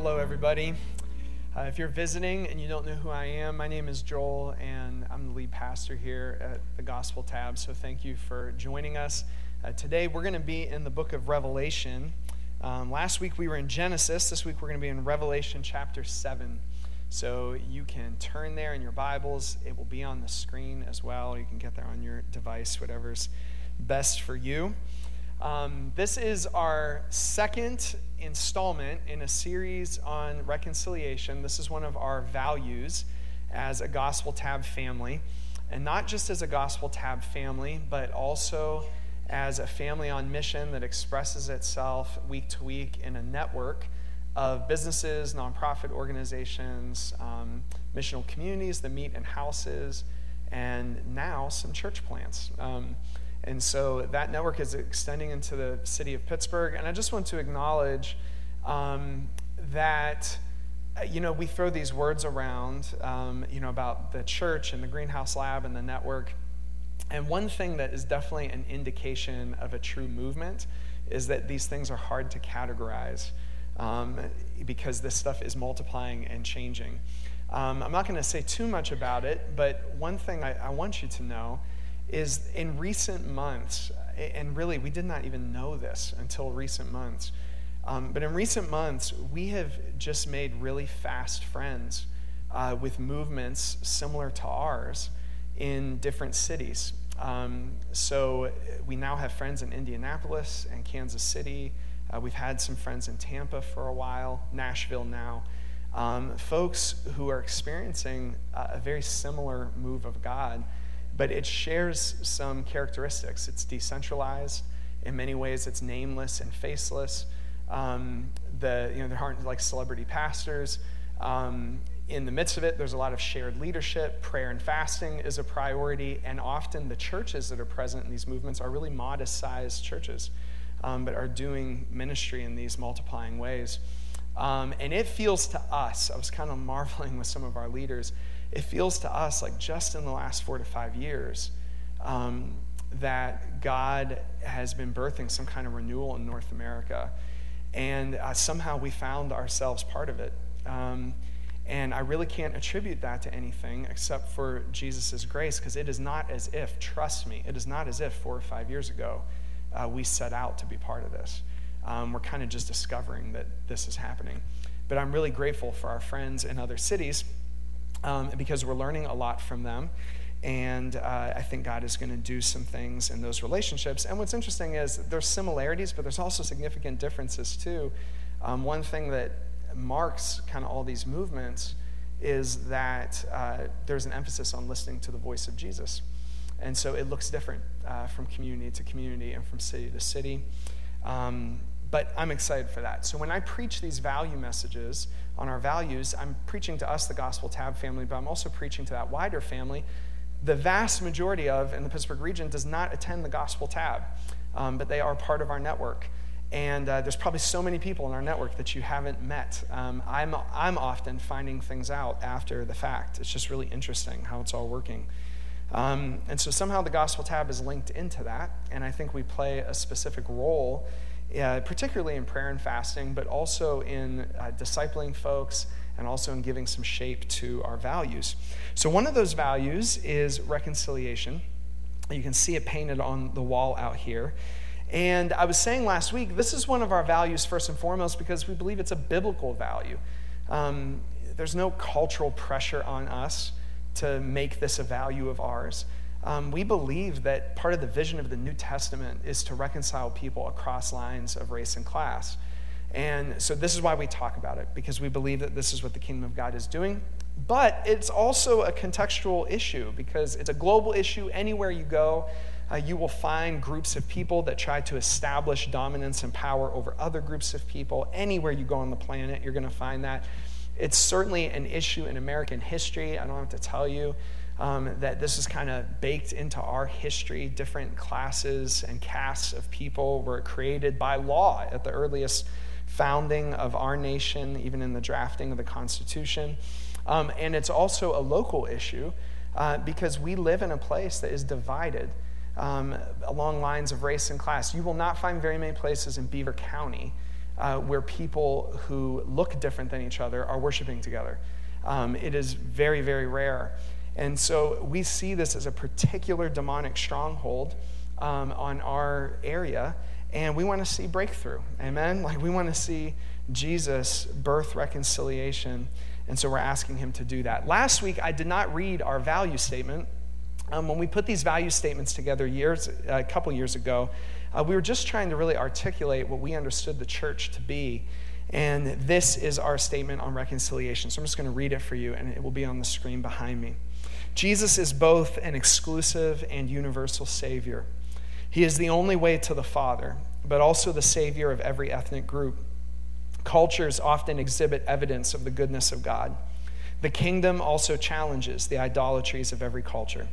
Hello, everybody. Uh, if you're visiting and you don't know who I am, my name is Joel, and I'm the lead pastor here at the Gospel Tab. So thank you for joining us. Uh, today, we're going to be in the book of Revelation. Um, last week, we were in Genesis. This week, we're going to be in Revelation chapter 7. So you can turn there in your Bibles. It will be on the screen as well. You can get there on your device, whatever's best for you. Um, this is our second installment in a series on reconciliation. This is one of our values as a Gospel Tab family. And not just as a Gospel Tab family, but also as a family on mission that expresses itself week to week in a network of businesses, nonprofit organizations, um, missional communities that meet in houses, and now some church plants. Um, and so that network is extending into the city of Pittsburgh. And I just want to acknowledge um, that, uh, you know, we throw these words around, um, you know, about the church and the greenhouse lab and the network. And one thing that is definitely an indication of a true movement is that these things are hard to categorize um, because this stuff is multiplying and changing. Um, I'm not going to say too much about it, but one thing I, I want you to know is in recent months, and really we did not even know this until recent months, um, but in recent months, we have just made really fast friends uh, with movements similar to ours in different cities. Um, so we now have friends in Indianapolis and Kansas City. Uh, we've had some friends in Tampa for a while, Nashville now. Um, folks who are experiencing a very similar move of God but it shares some characteristics. It's decentralized. In many ways, it's nameless and faceless. Um, the, you know, there aren't like celebrity pastors. Um, in the midst of it, there's a lot of shared leadership. Prayer and fasting is a priority. And often the churches that are present in these movements are really modest sized churches, um, but are doing ministry in these multiplying ways. Um, and it feels to us, I was kind of marveling with some of our leaders, it feels to us like just in the last four to five years um, that God has been birthing some kind of renewal in North America. And uh, somehow we found ourselves part of it. Um, and I really can't attribute that to anything except for Jesus' grace, because it is not as if, trust me, it is not as if four or five years ago uh, we set out to be part of this. Um, we're kind of just discovering that this is happening. But I'm really grateful for our friends in other cities um, because we're learning a lot from them. And uh, I think God is going to do some things in those relationships. And what's interesting is there's similarities, but there's also significant differences too. Um, one thing that marks kind of all these movements is that uh, there's an emphasis on listening to the voice of Jesus. And so it looks different uh, from community to community and from city to city. Um, but I'm excited for that. So when I preach these value messages on our values, I'm preaching to us, the Gospel Tab family, but I'm also preaching to that wider family. The vast majority of, in the Pittsburgh region, does not attend the Gospel Tab, um, but they are part of our network. And uh, there's probably so many people in our network that you haven't met. Um, I'm, I'm often finding things out after the fact. It's just really interesting how it's all working. Um, and so somehow the Gospel Tab is linked into that, and I think we play a specific role uh, particularly in prayer and fasting, but also in uh, discipling folks and also in giving some shape to our values. So, one of those values is reconciliation. You can see it painted on the wall out here. And I was saying last week, this is one of our values first and foremost because we believe it's a biblical value. Um, there's no cultural pressure on us to make this a value of ours um, we believe that part of the vision of the New Testament is to reconcile people across lines of race and class. And so this is why we talk about it, because we believe that this is what the kingdom of God is doing. But it's also a contextual issue because it's a global issue. Anywhere you go, uh, you will find groups of people that try to establish dominance and power over other groups of people. Anywhere you go on the planet, you're going to find that. It's certainly an issue in American history. I don't have to tell you um, that this is kind of baked into our history. Different classes and castes of people were created by law at the earliest founding of our nation, even in the drafting of the Constitution. Um, and it's also a local issue uh, because we live in a place that is divided um, along lines of race and class. You will not find very many places in Beaver County uh, where people who look different than each other are worshiping together. Um, it is very, very rare. And so we see this as a particular demonic stronghold um, on our area, and we want to see breakthrough. Amen? Like we want to see Jesus birth reconciliation. And so we're asking him to do that. Last week, I did not read our value statement. Um, when we put these value statements together years, a couple years ago, uh, we were just trying to really articulate what we understood the church to be. And this is our statement on reconciliation. So I'm just going to read it for you, and it will be on the screen behind me. Jesus is both an exclusive and universal Savior. He is the only way to the Father, but also the Savior of every ethnic group. Cultures often exhibit evidence of the goodness of God. The kingdom also challenges the idolatries of every culture.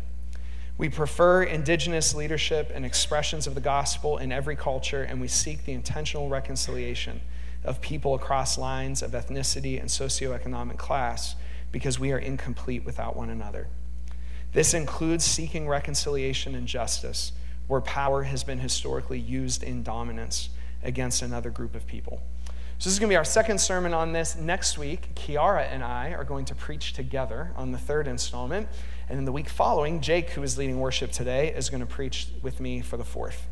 We prefer indigenous leadership and expressions of the gospel in every culture, and we seek the intentional reconciliation of people across lines of ethnicity and socioeconomic class because we are incomplete without one another. This includes seeking reconciliation and justice where power has been historically used in dominance against another group of people. So, this is going to be our second sermon on this. Next week, Kiara and I are going to preach together on the third installment. And then the week following, Jake, who is leading worship today, is going to preach with me for the fourth.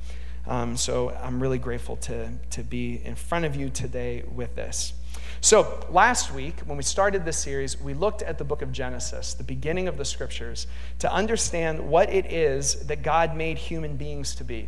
Um, so, I'm really grateful to, to be in front of you today with this. So, last week, when we started this series, we looked at the book of Genesis, the beginning of the scriptures, to understand what it is that God made human beings to be.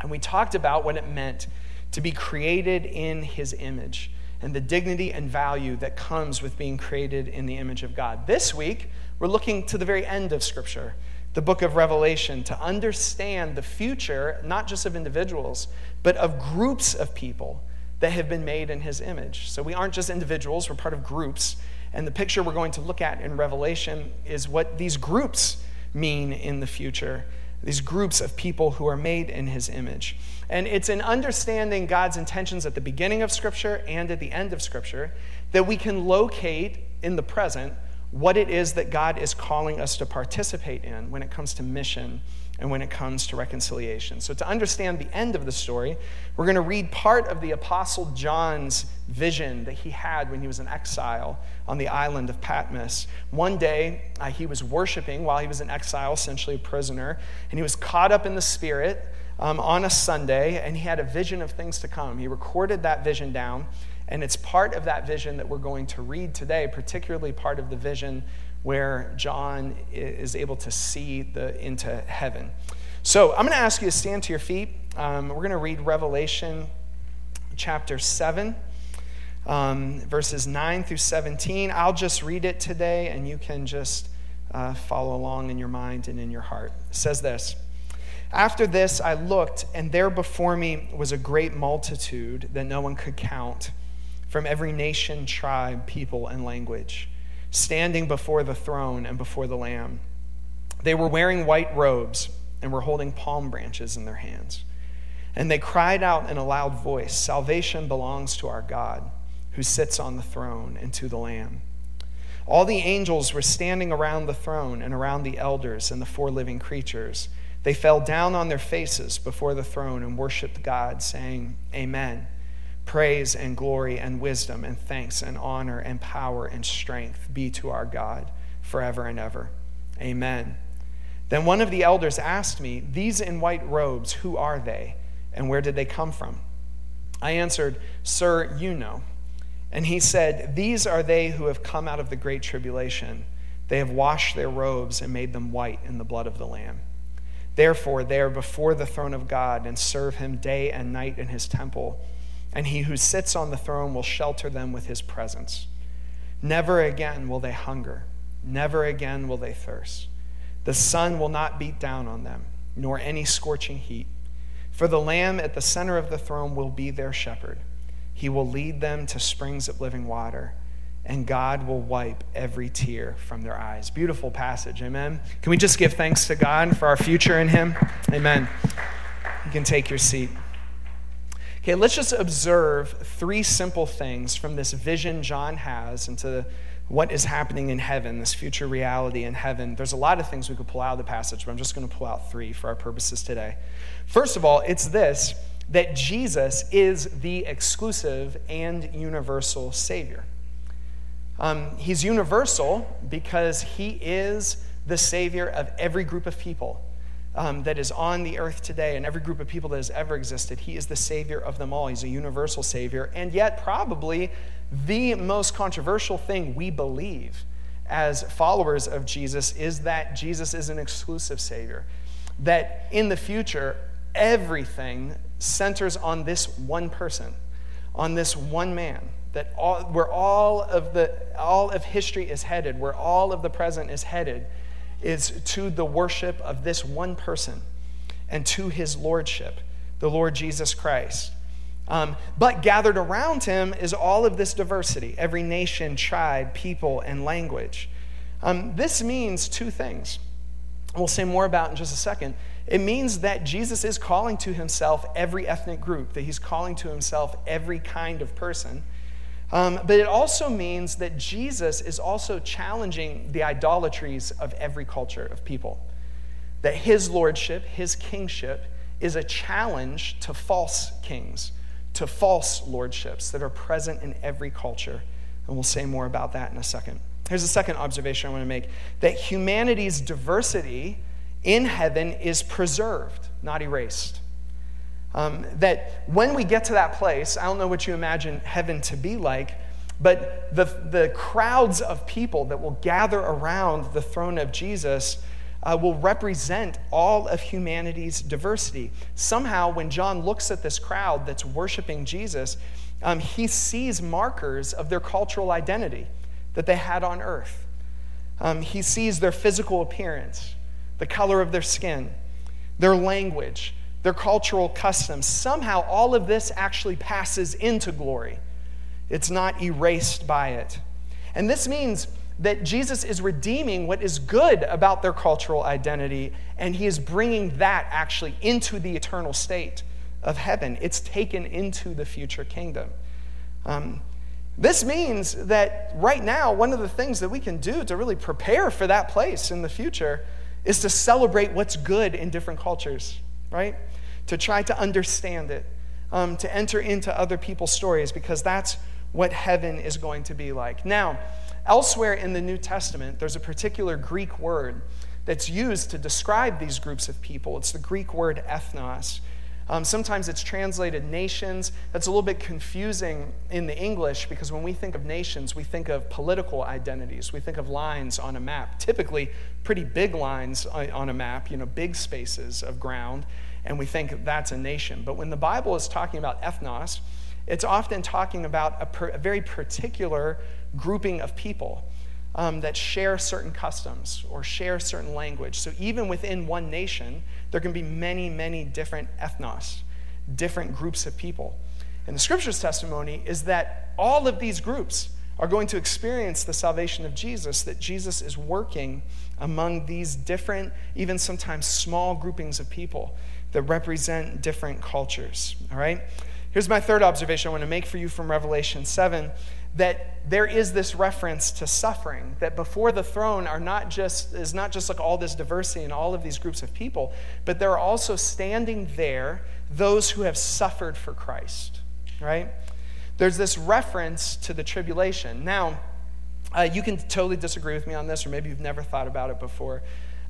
And we talked about what it meant to be created in his image and the dignity and value that comes with being created in the image of God. This week, we're looking to the very end of Scripture, the book of Revelation, to understand the future, not just of individuals, but of groups of people that have been made in his image. So we aren't just individuals, we're part of groups. And the picture we're going to look at in Revelation is what these groups mean in the future these groups of people who are made in his image. And it's in understanding God's intentions at the beginning of Scripture and at the end of Scripture that we can locate in the present what it is that God is calling us to participate in when it comes to mission and when it comes to reconciliation. So, to understand the end of the story, we're going to read part of the Apostle John's vision that he had when he was in exile on the island of Patmos. One day, uh, he was worshiping while he was in exile, essentially a prisoner, and he was caught up in the Spirit um, on a Sunday, and he had a vision of things to come. He recorded that vision down, and it's part of that vision that we're going to read today, particularly part of the vision where John is able to see the, into heaven. So I'm going to ask you to stand to your feet. Um, we're going to read Revelation chapter 7, um, verses 9 through 17. I'll just read it today, and you can just uh, follow along in your mind and in your heart. It says this After this, I looked, and there before me was a great multitude that no one could count from every nation, tribe, people, and language standing before the throne and before the Lamb. They were wearing white robes and were holding palm branches in their hands. And they cried out in a loud voice Salvation belongs to our God, who sits on the throne, and to the Lamb. All the angels were standing around the throne and around the elders and the four living creatures. They fell down on their faces before the throne and worshiped God, saying, Amen praise and glory and wisdom and thanks and honor and power and strength be to our God forever and ever. Amen. Then one of the elders asked me, These in white robes, who are they, and where did they come from? I answered, Sir, you know. And he said, These are they who have come out of the great tribulation. They have washed their robes and made them white in the blood of the Lamb. Therefore, they are before the throne of God and serve him day and night in his temple and he who sits on the throne will shelter them with his presence. Never again will they hunger, never again will they thirst. The sun will not beat down on them, nor any scorching heat. For the Lamb at the center of the throne will be their shepherd. He will lead them to springs of living water, and God will wipe every tear from their eyes. Beautiful passage, amen. Can we just give thanks to God for our future in Him? Amen. You can take your seat. Okay, let's just observe three simple things from this vision John has into what is happening in heaven, this future reality in heaven. There's a lot of things we could pull out of the passage, but I'm just going to pull out three for our purposes today. First of all, it's this that Jesus is the exclusive and universal Savior. Um, he's universal because he is the Savior of every group of people um, that is on the earth today and every group of people that has ever existed. He is the Savior of them all. He's a universal Savior. And yet, probably the most controversial thing we believe as followers of Jesus is that Jesus is an exclusive Savior. That in the future, everything centers on this one person, on this one man. That all, where all of the all of history is headed, where all of the present is headed, is to the worship of this one person and to his lordship, the Lord Jesus Christ. Um, but gathered around him is all of this diversity every nation, tribe, people, and language. Um, this means two things. We'll say more about in just a second. It means that Jesus is calling to himself every ethnic group, that he's calling to himself every kind of person. Um, but it also means that Jesus is also challenging the idolatries of every culture of people. That his lordship, his kingship, is a challenge to false kings, to false lordships that are present in every culture. And we'll say more about that in a second. Here's a second observation I want to make that humanity's diversity in heaven is preserved, not erased. Um, that when we get to that place, I don't know what you imagine heaven to be like, but the, the crowds of people that will gather around the throne of Jesus uh, will represent all of humanity's diversity. Somehow, when John looks at this crowd that's worshiping Jesus, um, he sees markers of their cultural identity that they had on earth. Um, he sees their physical appearance, the color of their skin, their language, their cultural customs. Somehow, all of this actually passes into glory. It's not erased by it. And this means that Jesus is redeeming what is good about their cultural identity, and he is bringing that actually into the eternal state of heaven. It's taken into the future kingdom. Um, this means that right now, one of the things that we can do to really prepare for that place in the future is to celebrate what's good in different cultures, right? To try to understand it, um, to enter into other people's stories, because that's what heaven is going to be like. Now, elsewhere in the New Testament, there's a particular Greek word that's used to describe these groups of people. It's the Greek word ethnos. Um, sometimes it's translated nations. That's a little bit confusing in the English because when we think of nations, we think of political identities. We think of lines on a map, typically pretty big lines on a map, you know, big spaces of ground, and we think that's a nation. But when the Bible is talking about ethnos, it's often talking about a, per, a very particular grouping of people um, that share certain customs or share certain language. So even within one nation, there can be many, many different ethnos, different groups of people. And the scripture's testimony is that all of these groups are going to experience the salvation of Jesus, that Jesus is working among these different, even sometimes small groupings of people that represent different cultures. All right? Here's my third observation I want to make for you from Revelation 7 that there is this reference to suffering that before the throne are not just is not just like all this diversity and all of these groups of people but there are also standing there those who have suffered for christ right? There's this reference to the tribulation. Now uh, you can totally disagree with me on this or maybe you've never thought about it before.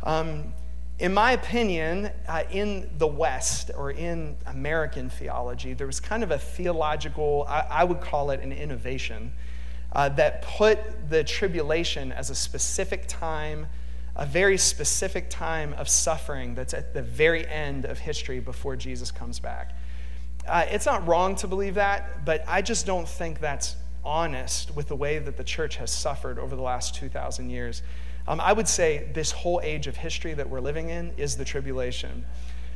Um, in my opinion, uh, in the West or in American theology, there was kind of a theological, I, I would call it an innovation, uh, that put the tribulation as a specific time, a very specific time of suffering that's at the very end of history before Jesus comes back. Uh, it's not wrong to believe that, but I just don't think that's honest with the way that the church has suffered over the last 2,000 years. Um, I would say this whole age of history that we're living in is the tribulation.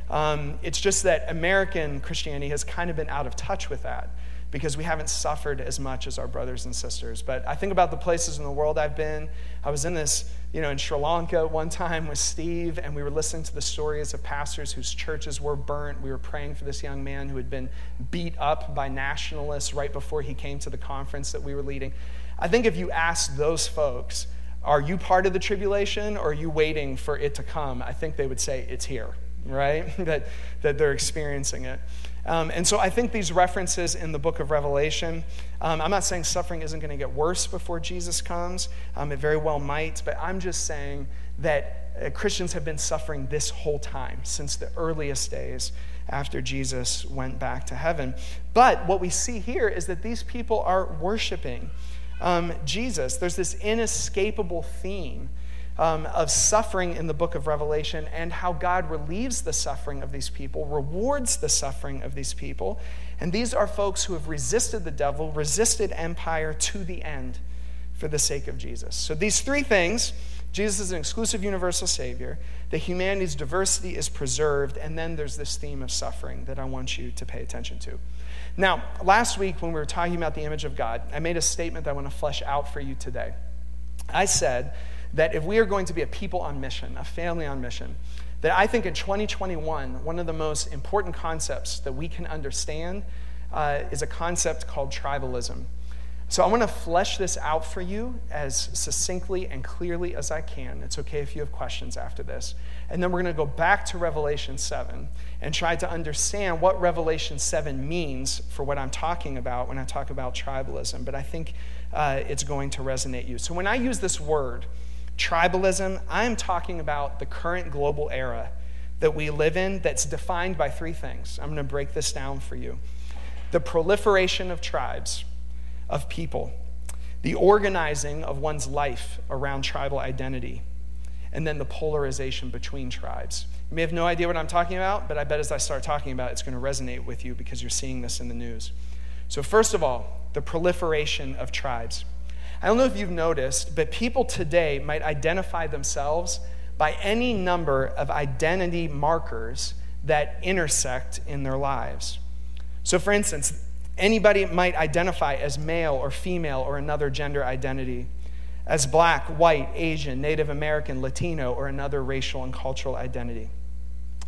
Um, it's just that American Christianity has kind of been out of touch with that because we haven't suffered as much as our brothers and sisters. But I think about the places in the world I've been. I was in this, you know, in Sri Lanka one time with Steve, and we were listening to the stories of pastors whose churches were burnt. We were praying for this young man who had been beat up by nationalists right before he came to the conference that we were leading. I think if you ask those folks, are you part of the tribulation or are you waiting for it to come? I think they would say it's here. right? that, that they're experiencing it. Um, and so I think these references in the book of Revelation, um, I'm not saying suffering isn't going to get worse before Jesus comes. Um, it very well might, but I'm just saying that uh, Christians have been suffering this whole time, since the earliest days after Jesus went back to heaven. But what we see here is that these people are worshiping um, Jesus. There's this inescapable theme um, of suffering in the book of Revelation and how God relieves the suffering of these people, rewards the suffering of these people. And these are folks who have resisted the devil, resisted empire to the end for the sake of Jesus. So these three things Jesus is an exclusive universal Savior, that humanity's diversity is preserved, and then there's this theme of suffering that I want you to pay attention to. Now, last week when we were talking about the image of God, I made a statement that I want to flesh out for you today. I said that if we are going to be a people on mission, a family on mission, that I think in 2021, one of the most important concepts that we can understand uh, is a concept called tribalism. So I want to flesh this out for you as succinctly and clearly as I can. It's okay if you have questions after this. And then we're going to go back to Revelation 7 and try to understand what Revelation 7 means for what I'm talking about when I talk about tribalism. But I think uh, it's going to resonate you. So when I use this word, tribalism, I'm talking about the current global era that we live in that's defined by three things. I'm going to break this down for you the proliferation of tribes, of people, the organizing of one's life around tribal identity, and then the polarization between tribes. You may have no idea what I'm talking about, but I bet as I start talking about it, it's going to resonate with you because you're seeing this in the news. So, first of all, the proliferation of tribes. I don't know if you've noticed, but people today might identify themselves by any number of identity markers that intersect in their lives. So, for instance, anybody might identify as male or female or another gender identity, as black, white, Asian, Native American, Latino, or another racial and cultural identity.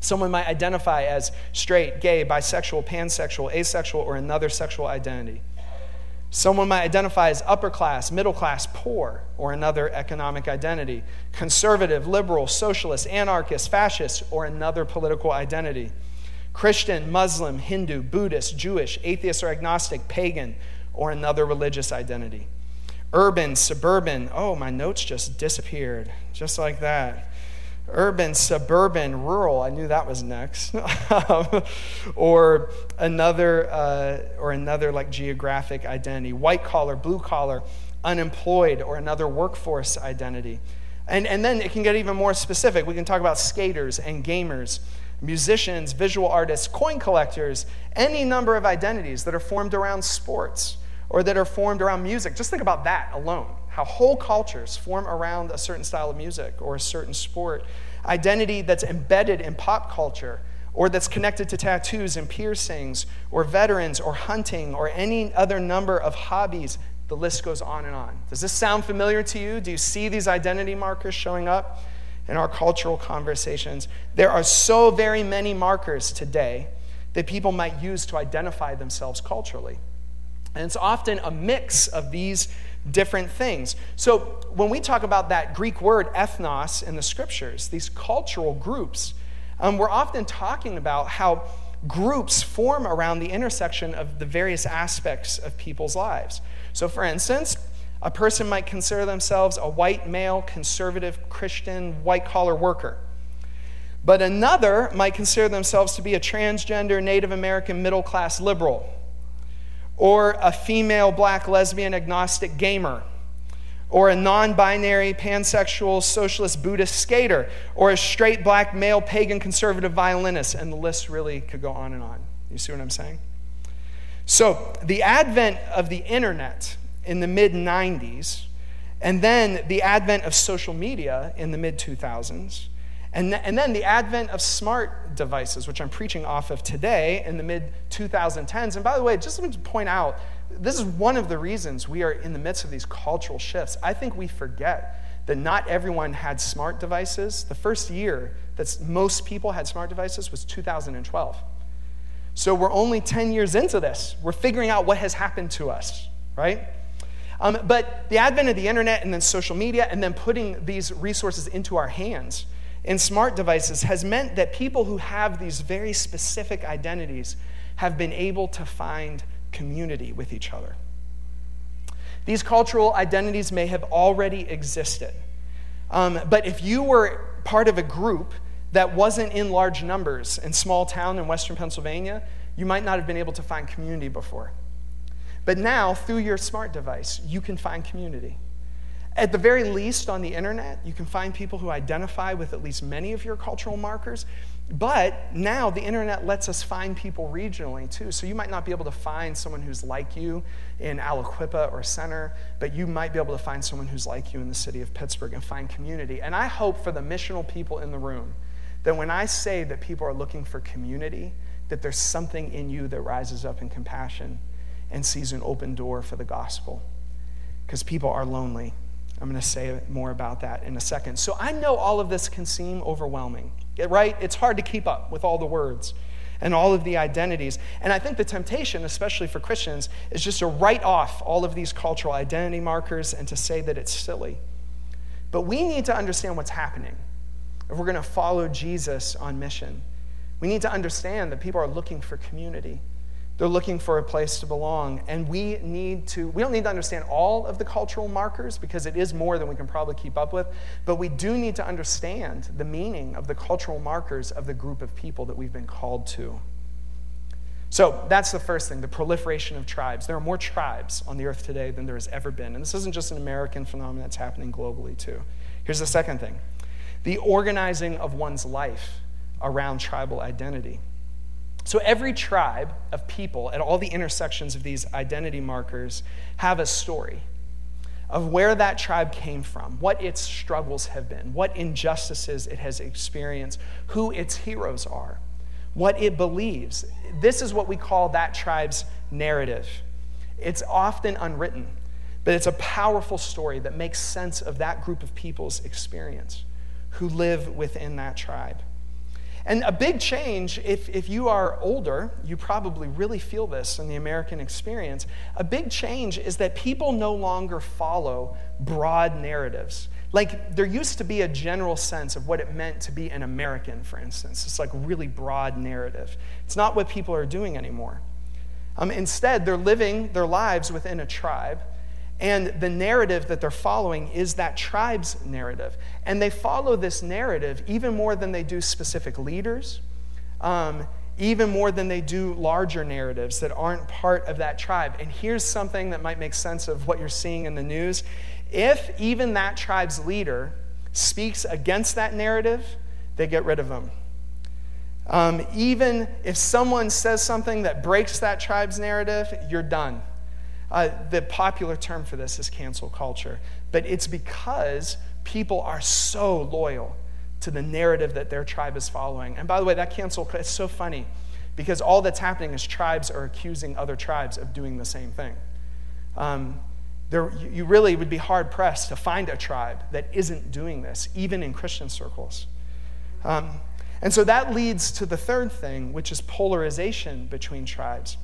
Someone might identify as straight, gay, bisexual, pansexual, asexual, or another sexual identity. Someone might identify as upper class, middle class, poor, or another economic identity, conservative, liberal, socialist, anarchist, fascist, or another political identity, Christian, Muslim, Hindu, Buddhist, Jewish, atheist or agnostic, pagan, or another religious identity. Urban, suburban, oh, my notes just disappeared, just like that urban, suburban, rural. I knew that was next. or another, uh, or another like geographic identity, white collar, blue collar, unemployed, or another workforce identity. And, and then it can get even more specific. We can talk about skaters and gamers, musicians, visual artists, coin collectors, any number of identities that are formed around sports or that are formed around music. Just think about that alone how whole cultures form around a certain style of music or a certain sport, identity that's embedded in pop culture or that's connected to tattoos and piercings or veterans or hunting or any other number of hobbies. The list goes on and on. Does this sound familiar to you? Do you see these identity markers showing up in our cultural conversations? There are so very many markers today that people might use to identify themselves culturally. And it's often a mix of these different things. So when we talk about that Greek word ethnos in the scriptures, these cultural groups, um, we're often talking about how groups form around the intersection of the various aspects of people's lives. So, for instance, a person might consider themselves a white male, conservative, Christian, white collar worker. But another might consider themselves to be a transgender, Native American, middle class liberal or a female black lesbian agnostic gamer, or a non binary pansexual socialist Buddhist skater, or a straight black male pagan conservative violinist, and the list really could go on and on. You see what I'm saying? So, the advent of the internet in the mid 90s, and then the advent of social media in the mid 2000s, and, th- and then the advent of smart devices, which I'm preaching off of today in the mid 2010s. And by the way, just me point out this is one of the reasons we are in the midst of these cultural shifts. I think we forget that not everyone had smart devices. The first year that most people had smart devices was 2012. So we're only 10 years into this. We're figuring out what has happened to us, right? Um, but the advent of the internet and then social media and then putting these resources into our hands in smart devices has meant that people who have these very specific identities have been able to find community with each other. These cultural identities may have already existed. Um, but if you were part of a group that wasn't in large numbers in small town in western Pennsylvania, you might not have been able to find community before. But now, through your smart device, you can find community. At the very least, on the internet, you can find people who identify with at least many of your cultural markers. But now the internet lets us find people regionally too. So you might not be able to find someone who's like you in Aliquippa or Center, but you might be able to find someone who's like you in the city of Pittsburgh and find community. And I hope for the missional people in the room that when I say that people are looking for community, that there's something in you that rises up in compassion and sees an open door for the gospel. Because people are lonely. I'm going to say more about that in a second. So I know all of this can seem overwhelming, right? It's hard to keep up with all the words and all of the identities. And I think the temptation, especially for Christians, is just to write off all of these cultural identity markers and to say that it's silly. But we need to understand what's happening if we're going to follow Jesus on mission. We need to understand that people are looking for community. They're looking for a place to belong. And we need to, we don't need to understand all of the cultural markers because it is more than we can probably keep up with, but we do need to understand the meaning of the cultural markers of the group of people that we've been called to. So that's the first thing the proliferation of tribes. There are more tribes on the earth today than there has ever been. And this isn't just an American phenomenon, it's happening globally too. Here's the second thing the organizing of one's life around tribal identity. So every tribe of people at all the intersections of these identity markers have a story of where that tribe came from, what its struggles have been, what injustices it has experienced, who its heroes are, what it believes. This is what we call that tribe's narrative. It's often unwritten, but it's a powerful story that makes sense of that group of people's experience who live within that tribe. And a big change, if, if you are older, you probably really feel this in the American experience. A big change is that people no longer follow broad narratives. Like, there used to be a general sense of what it meant to be an American, for instance. It's like really broad narrative. It's not what people are doing anymore. Um, instead, they're living their lives within a tribe and the narrative that they're following is that tribe's narrative. And they follow this narrative even more than they do specific leaders, um, even more than they do larger narratives that aren't part of that tribe. And here's something that might make sense of what you're seeing in the news. If even that tribe's leader speaks against that narrative, they get rid of them. Um, even if someone says something that breaks that tribe's narrative, you're done. Uh, the popular term for this is cancel culture, but it's because people are so loyal to the narrative that their tribe is following. And by the way, that cancel, it's so funny because all that's happening is tribes are accusing other tribes of doing the same thing. Um, there, you really would be hard pressed to find a tribe that isn't doing this, even in Christian circles. Um, and so that leads to the third thing, which is polarization between tribes.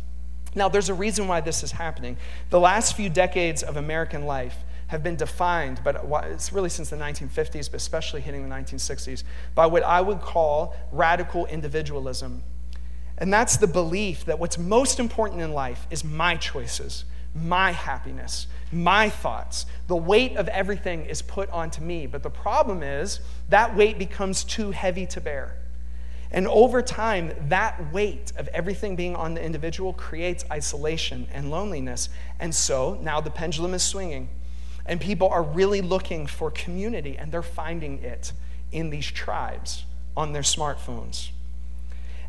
Now, there's a reason why this is happening. The last few decades of American life have been defined, but it's really since the 1950s, but especially hitting the 1960s, by what I would call radical individualism. And that's the belief that what's most important in life is my choices, my happiness, my thoughts. The weight of everything is put onto me. But the problem is that weight becomes too heavy to bear. And over time, that weight of everything being on the individual creates isolation and loneliness. And so now the pendulum is swinging, and people are really looking for community, and they're finding it in these tribes on their smartphones.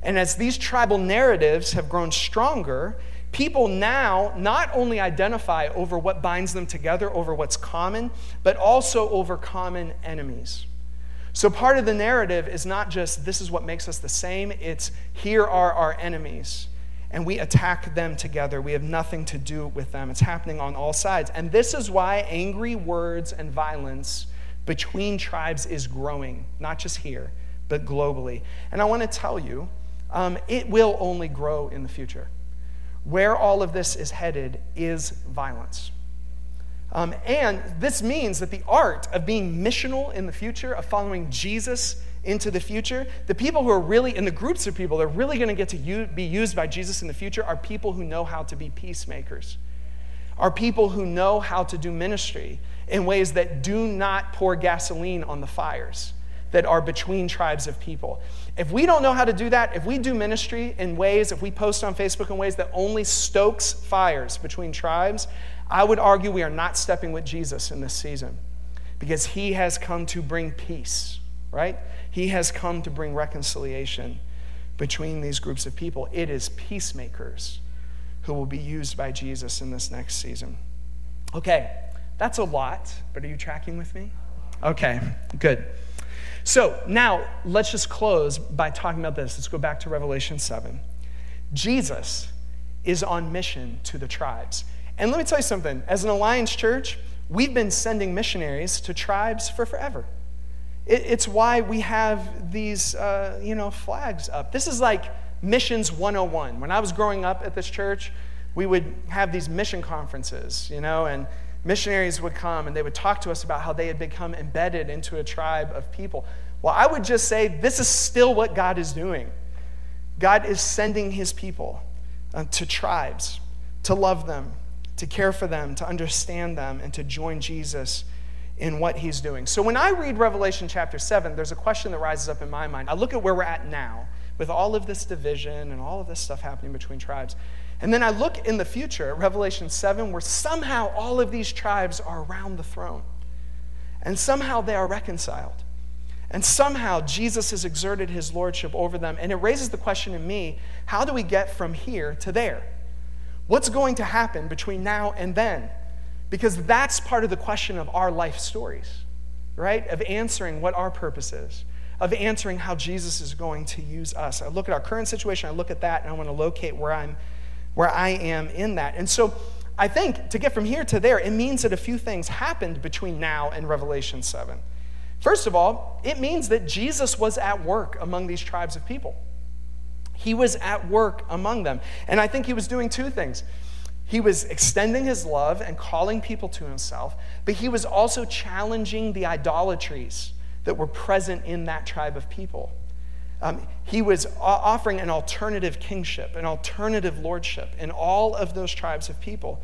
And as these tribal narratives have grown stronger, people now not only identify over what binds them together, over what's common, but also over common enemies. So, part of the narrative is not just this is what makes us the same, it's here are our enemies, and we attack them together. We have nothing to do with them. It's happening on all sides. And this is why angry words and violence between tribes is growing, not just here, but globally. And I want to tell you, um, it will only grow in the future. Where all of this is headed is violence. Um, and this means that the art of being missional in the future, of following Jesus into the future, the people who are really, in the groups of people that are really going to get to u- be used by Jesus in the future are people who know how to be peacemakers, are people who know how to do ministry in ways that do not pour gasoline on the fires that are between tribes of people. If we don't know how to do that, if we do ministry in ways, if we post on Facebook in ways that only stokes fires between tribes, I would argue we are not stepping with Jesus in this season because he has come to bring peace, right? He has come to bring reconciliation between these groups of people. It is peacemakers who will be used by Jesus in this next season. Okay, that's a lot, but are you tracking with me? Okay, good. So now let's just close by talking about this. Let's go back to Revelation 7. Jesus is on mission to the tribes. And let me tell you something as an Alliance church, we've been sending missionaries to tribes for forever. It, it's why we have these, uh, you know, flags up. This is like missions 101. When I was growing up at this church, we would have these mission conferences, you know, and missionaries would come and they would talk to us about how they had become embedded into a tribe of people. Well, I would just say this is still what God is doing. God is sending his people uh, to tribes to love them, to care for them, to understand them, and to join Jesus in what he's doing. So when I read Revelation chapter 7, there's a question that rises up in my mind. I look at where we're at now with all of this division and all of this stuff happening between tribes. And then I look in the future, Revelation 7, where somehow all of these tribes are around the throne. And somehow they are reconciled. And somehow Jesus has exerted his lordship over them. And it raises the question in me how do we get from here to there? What's going to happen between now and then? Because that's part of the question of our life stories, right? Of answering what our purpose is, of answering how Jesus is going to use us. I look at our current situation, I look at that, and I want to locate where I'm where I am in that. And so I think to get from here to there, it means that a few things happened between now and Revelation 7. First of all, it means that Jesus was at work among these tribes of people. He was at work among them. And I think he was doing two things. He was extending his love and calling people to himself, but he was also challenging the idolatries that were present in that tribe of people. Um, he was offering an alternative kingship, an alternative lordship in all of those tribes of people,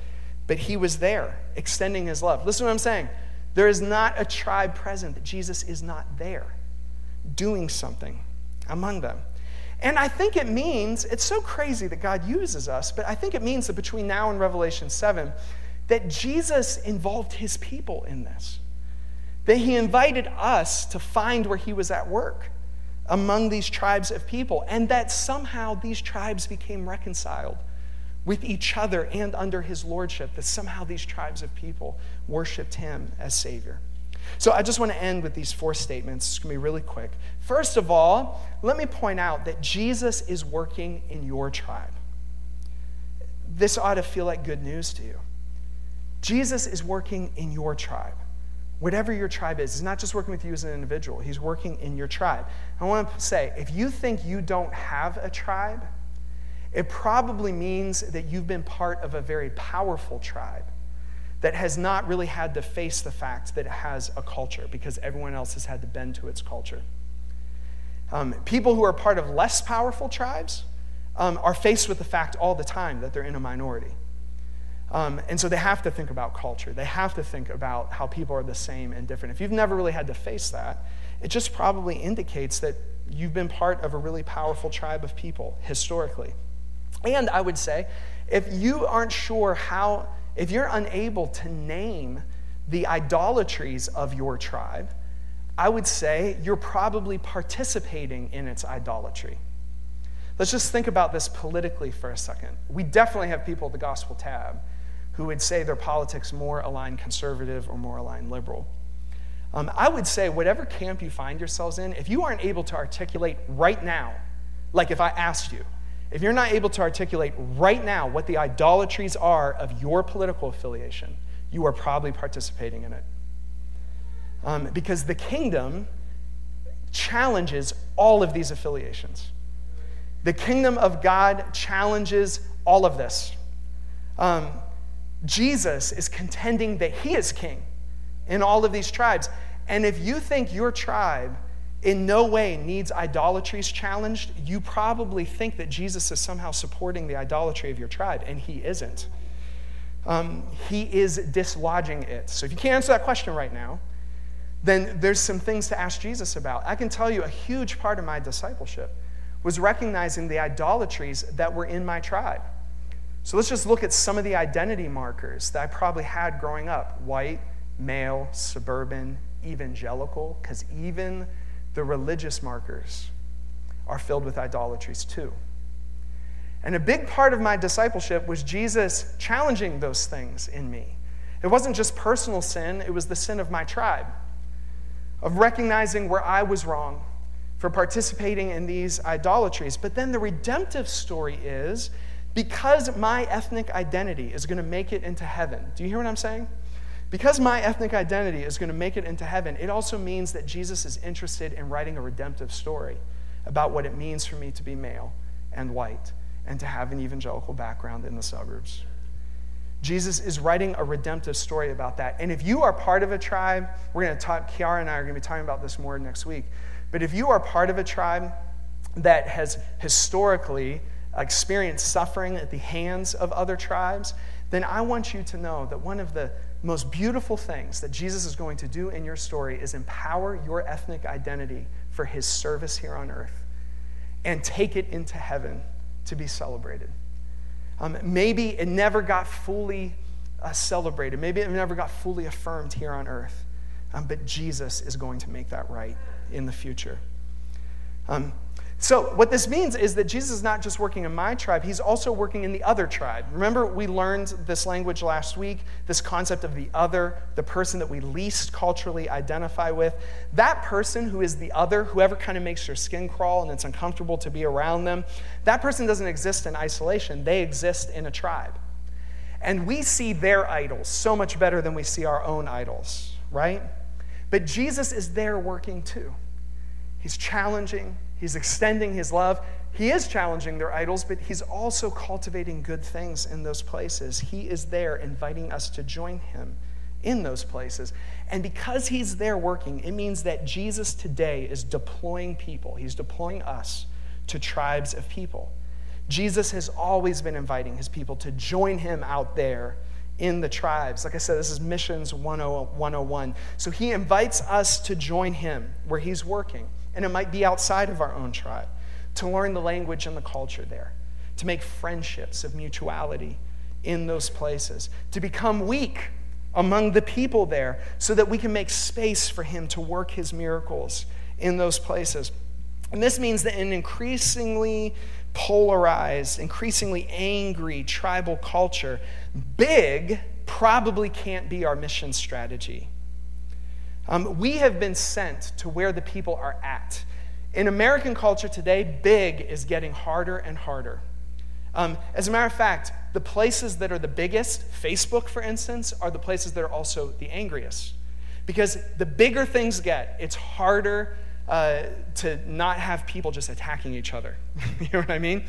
but he was there extending his love. Listen to what I'm saying. There is not a tribe present that Jesus is not there doing something among them. And I think it means, it's so crazy that God uses us, but I think it means that between now and Revelation 7, that Jesus involved his people in this. That he invited us to find where he was at work among these tribes of people, and that somehow these tribes became reconciled with each other and under his lordship, that somehow these tribes of people worshiped him as Savior. So I just want to end with these four statements. It's going to be really quick. First of all, let me point out that Jesus is working in your tribe. This ought to feel like good news to you. Jesus is working in your tribe whatever your tribe is. He's not just working with you as an individual, He's working in your tribe. I want to say if you think you don't have a tribe, it probably means that you've been part of a very powerful tribe that has not really had to face the fact that it has a culture because everyone else has had to bend to its culture. Um, people who are part of less powerful tribes um, are faced with the fact all the time that they're in a minority. Um, and so they have to think about culture. They have to think about how people are the same and different. If you've never really had to face that, it just probably indicates that you've been part of a really powerful tribe of people historically. And I would say, if you aren't sure how, if you're unable to name the idolatries of your tribe, I would say you're probably participating in its idolatry. Let's just think about this politically for a second. We definitely have people at the Gospel tab who would say their politics more aligned conservative or more aligned liberal. Um, I would say, whatever camp you find yourselves in, if you aren't able to articulate right now, like if I asked you, if you're not able to articulate right now what the idolatries are of your political affiliation, you are probably participating in it. Um, because the kingdom challenges all of these affiliations. The kingdom of God challenges all of this. Um, Jesus is contending that he is king in all of these tribes. And if you think your tribe in no way needs idolatries challenged, you probably think that Jesus is somehow supporting the idolatry of your tribe, and he isn't. Um, he is dislodging it. So if you can't answer that question right now, then there's some things to ask Jesus about. I can tell you a huge part of my discipleship was recognizing the idolatries that were in my tribe. So let's just look at some of the identity markers that I probably had growing up white, male, suburban, evangelical, because even the religious markers are filled with idolatries too. And a big part of my discipleship was Jesus challenging those things in me. It wasn't just personal sin, it was the sin of my tribe, of recognizing where I was wrong for participating in these idolatries. But then the redemptive story is because my ethnic identity is going to make it into heaven. Do you hear what I'm saying? Because my ethnic identity is going to make it into heaven, it also means that Jesus is interested in writing a redemptive story about what it means for me to be male and white and to have an evangelical background in the suburbs. Jesus is writing a redemptive story about that. And if you are part of a tribe, we're going to talk, Kiara and I are going to be talking about this more next week. But if you are part of a tribe that has historically experienced suffering at the hands of other tribes, then I want you to know that one of the most beautiful things that Jesus is going to do in your story is empower your ethnic identity for his service here on earth and take it into heaven to be celebrated. Um, maybe it never got fully uh, celebrated, maybe it never got fully affirmed here on earth, um, but Jesus is going to make that right in the future. Um, so, what this means is that Jesus is not just working in my tribe, he's also working in the other tribe. Remember, we learned this language last week, this concept of the other, the person that we least culturally identify with. That person who is the other, whoever kind of makes your skin crawl and it's uncomfortable to be around them, that person doesn't exist in isolation, they exist in a tribe. And we see their idols so much better than we see our own idols, right? But Jesus is there working too. He's challenging, He's extending his love. He is challenging their idols, but he's also cultivating good things in those places. He is there inviting us to join him in those places. And because he's there working, it means that Jesus today is deploying people, he's deploying us to tribes of people. Jesus has always been inviting his people to join him out there in the tribes. Like I said, this is Missions 101. So he invites us to join him where he's working and it might be outside of our own tribe, to learn the language and the culture there, to make friendships of mutuality in those places, to become weak among the people there so that we can make space for Him to work His miracles in those places. And this means that an increasingly polarized, increasingly angry tribal culture, big probably can't be our mission strategy. Um, we have been sent to where the people are at. In American culture today, big is getting harder and harder. Um, as a matter of fact, the places that are the biggest, Facebook for instance, are the places that are also the angriest. Because the bigger things get, it's harder uh, to not have people just attacking each other. you know what I mean?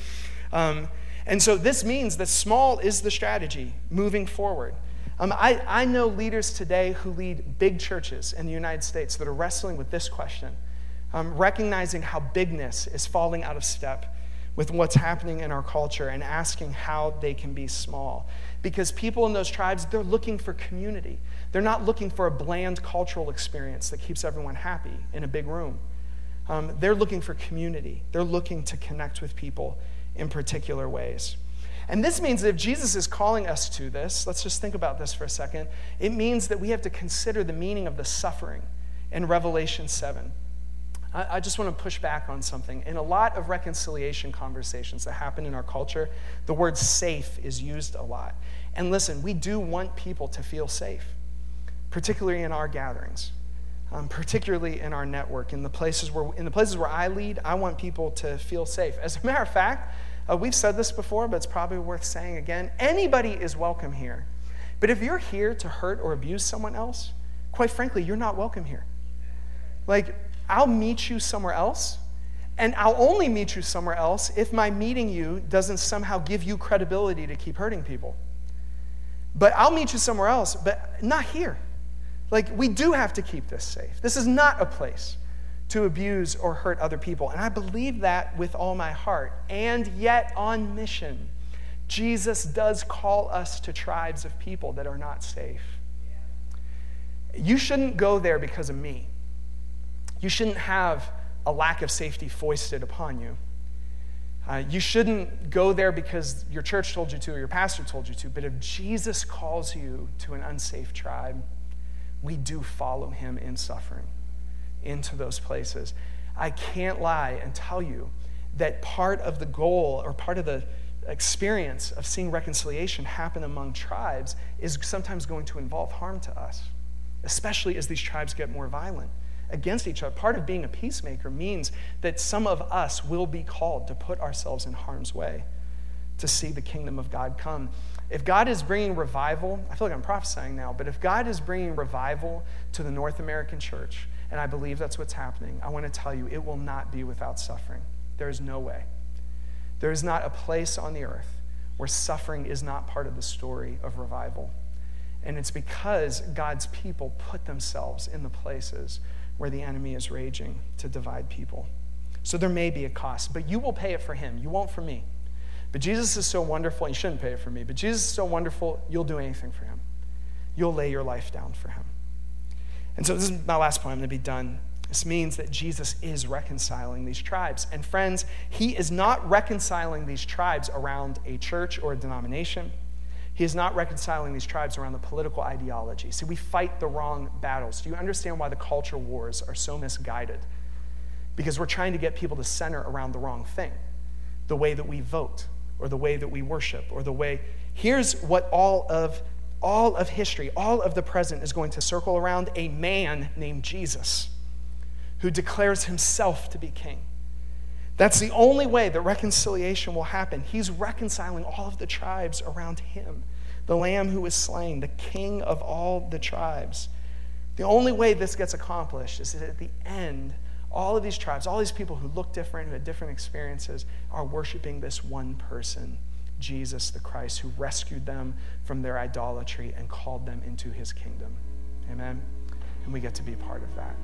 Um, and so this means that small is the strategy moving forward. Um, I, I know leaders today who lead big churches in the United States that are wrestling with this question, um, recognizing how bigness is falling out of step with what's happening in our culture and asking how they can be small. Because people in those tribes, they're looking for community. They're not looking for a bland cultural experience that keeps everyone happy in a big room. Um, they're looking for community, they're looking to connect with people in particular ways. And this means that if Jesus is calling us to this, let's just think about this for a second. It means that we have to consider the meaning of the suffering in Revelation 7. I, I just want to push back on something. In a lot of reconciliation conversations that happen in our culture, the word safe is used a lot. And listen, we do want people to feel safe, particularly in our gatherings. Um, particularly in our network, in the places where in the places where I lead, I want people to feel safe. As a matter of fact, uh, we've said this before, but it's probably worth saying again. Anybody is welcome here. But if you're here to hurt or abuse someone else, quite frankly, you're not welcome here. Like, I'll meet you somewhere else, and I'll only meet you somewhere else if my meeting you doesn't somehow give you credibility to keep hurting people. But I'll meet you somewhere else, but not here. Like, we do have to keep this safe. This is not a place to abuse or hurt other people. And I believe that with all my heart. And yet, on mission, Jesus does call us to tribes of people that are not safe. You shouldn't go there because of me. You shouldn't have a lack of safety foisted upon you. Uh, you shouldn't go there because your church told you to or your pastor told you to. But if Jesus calls you to an unsafe tribe, we do follow him in suffering into those places. I can't lie and tell you that part of the goal or part of the experience of seeing reconciliation happen among tribes is sometimes going to involve harm to us, especially as these tribes get more violent against each other. Part of being a peacemaker means that some of us will be called to put ourselves in harm's way to see the kingdom of God come. If God is bringing revival, I feel like I'm prophesying now, but if God is bringing revival to the North American church, and I believe that's what's happening, I want to tell you it will not be without suffering. There is no way. There is not a place on the earth where suffering is not part of the story of revival. And it's because God's people put themselves in the places where the enemy is raging to divide people. So there may be a cost, but you will pay it for him. You won't for me. But Jesus is so wonderful, you shouldn't pay it for me, but Jesus is so wonderful, you'll do anything for him. You'll lay your life down for him. And so this is my last point. I'm going to be done. This means that Jesus is reconciling these tribes. And friends, he is not reconciling these tribes around a church or a denomination. He is not reconciling these tribes around the political ideology. See, we fight the wrong battles. Do you understand why the culture wars are so misguided? Because we're trying to get people to center around the wrong thing the way that we vote, or the way that we worship, or the way. Here's what all of all of history, all of the present is going to circle around a man named Jesus who declares himself to be king. That's the only way that reconciliation will happen. He's reconciling all of the tribes around him, the lamb who was slain, the king of all the tribes. The only way this gets accomplished is that at the end, all of these tribes, all these people who look different, who had different experiences, are worshiping this one person Jesus the Christ, who rescued them from their idolatry and called them into his kingdom. Amen? And we get to be part of that.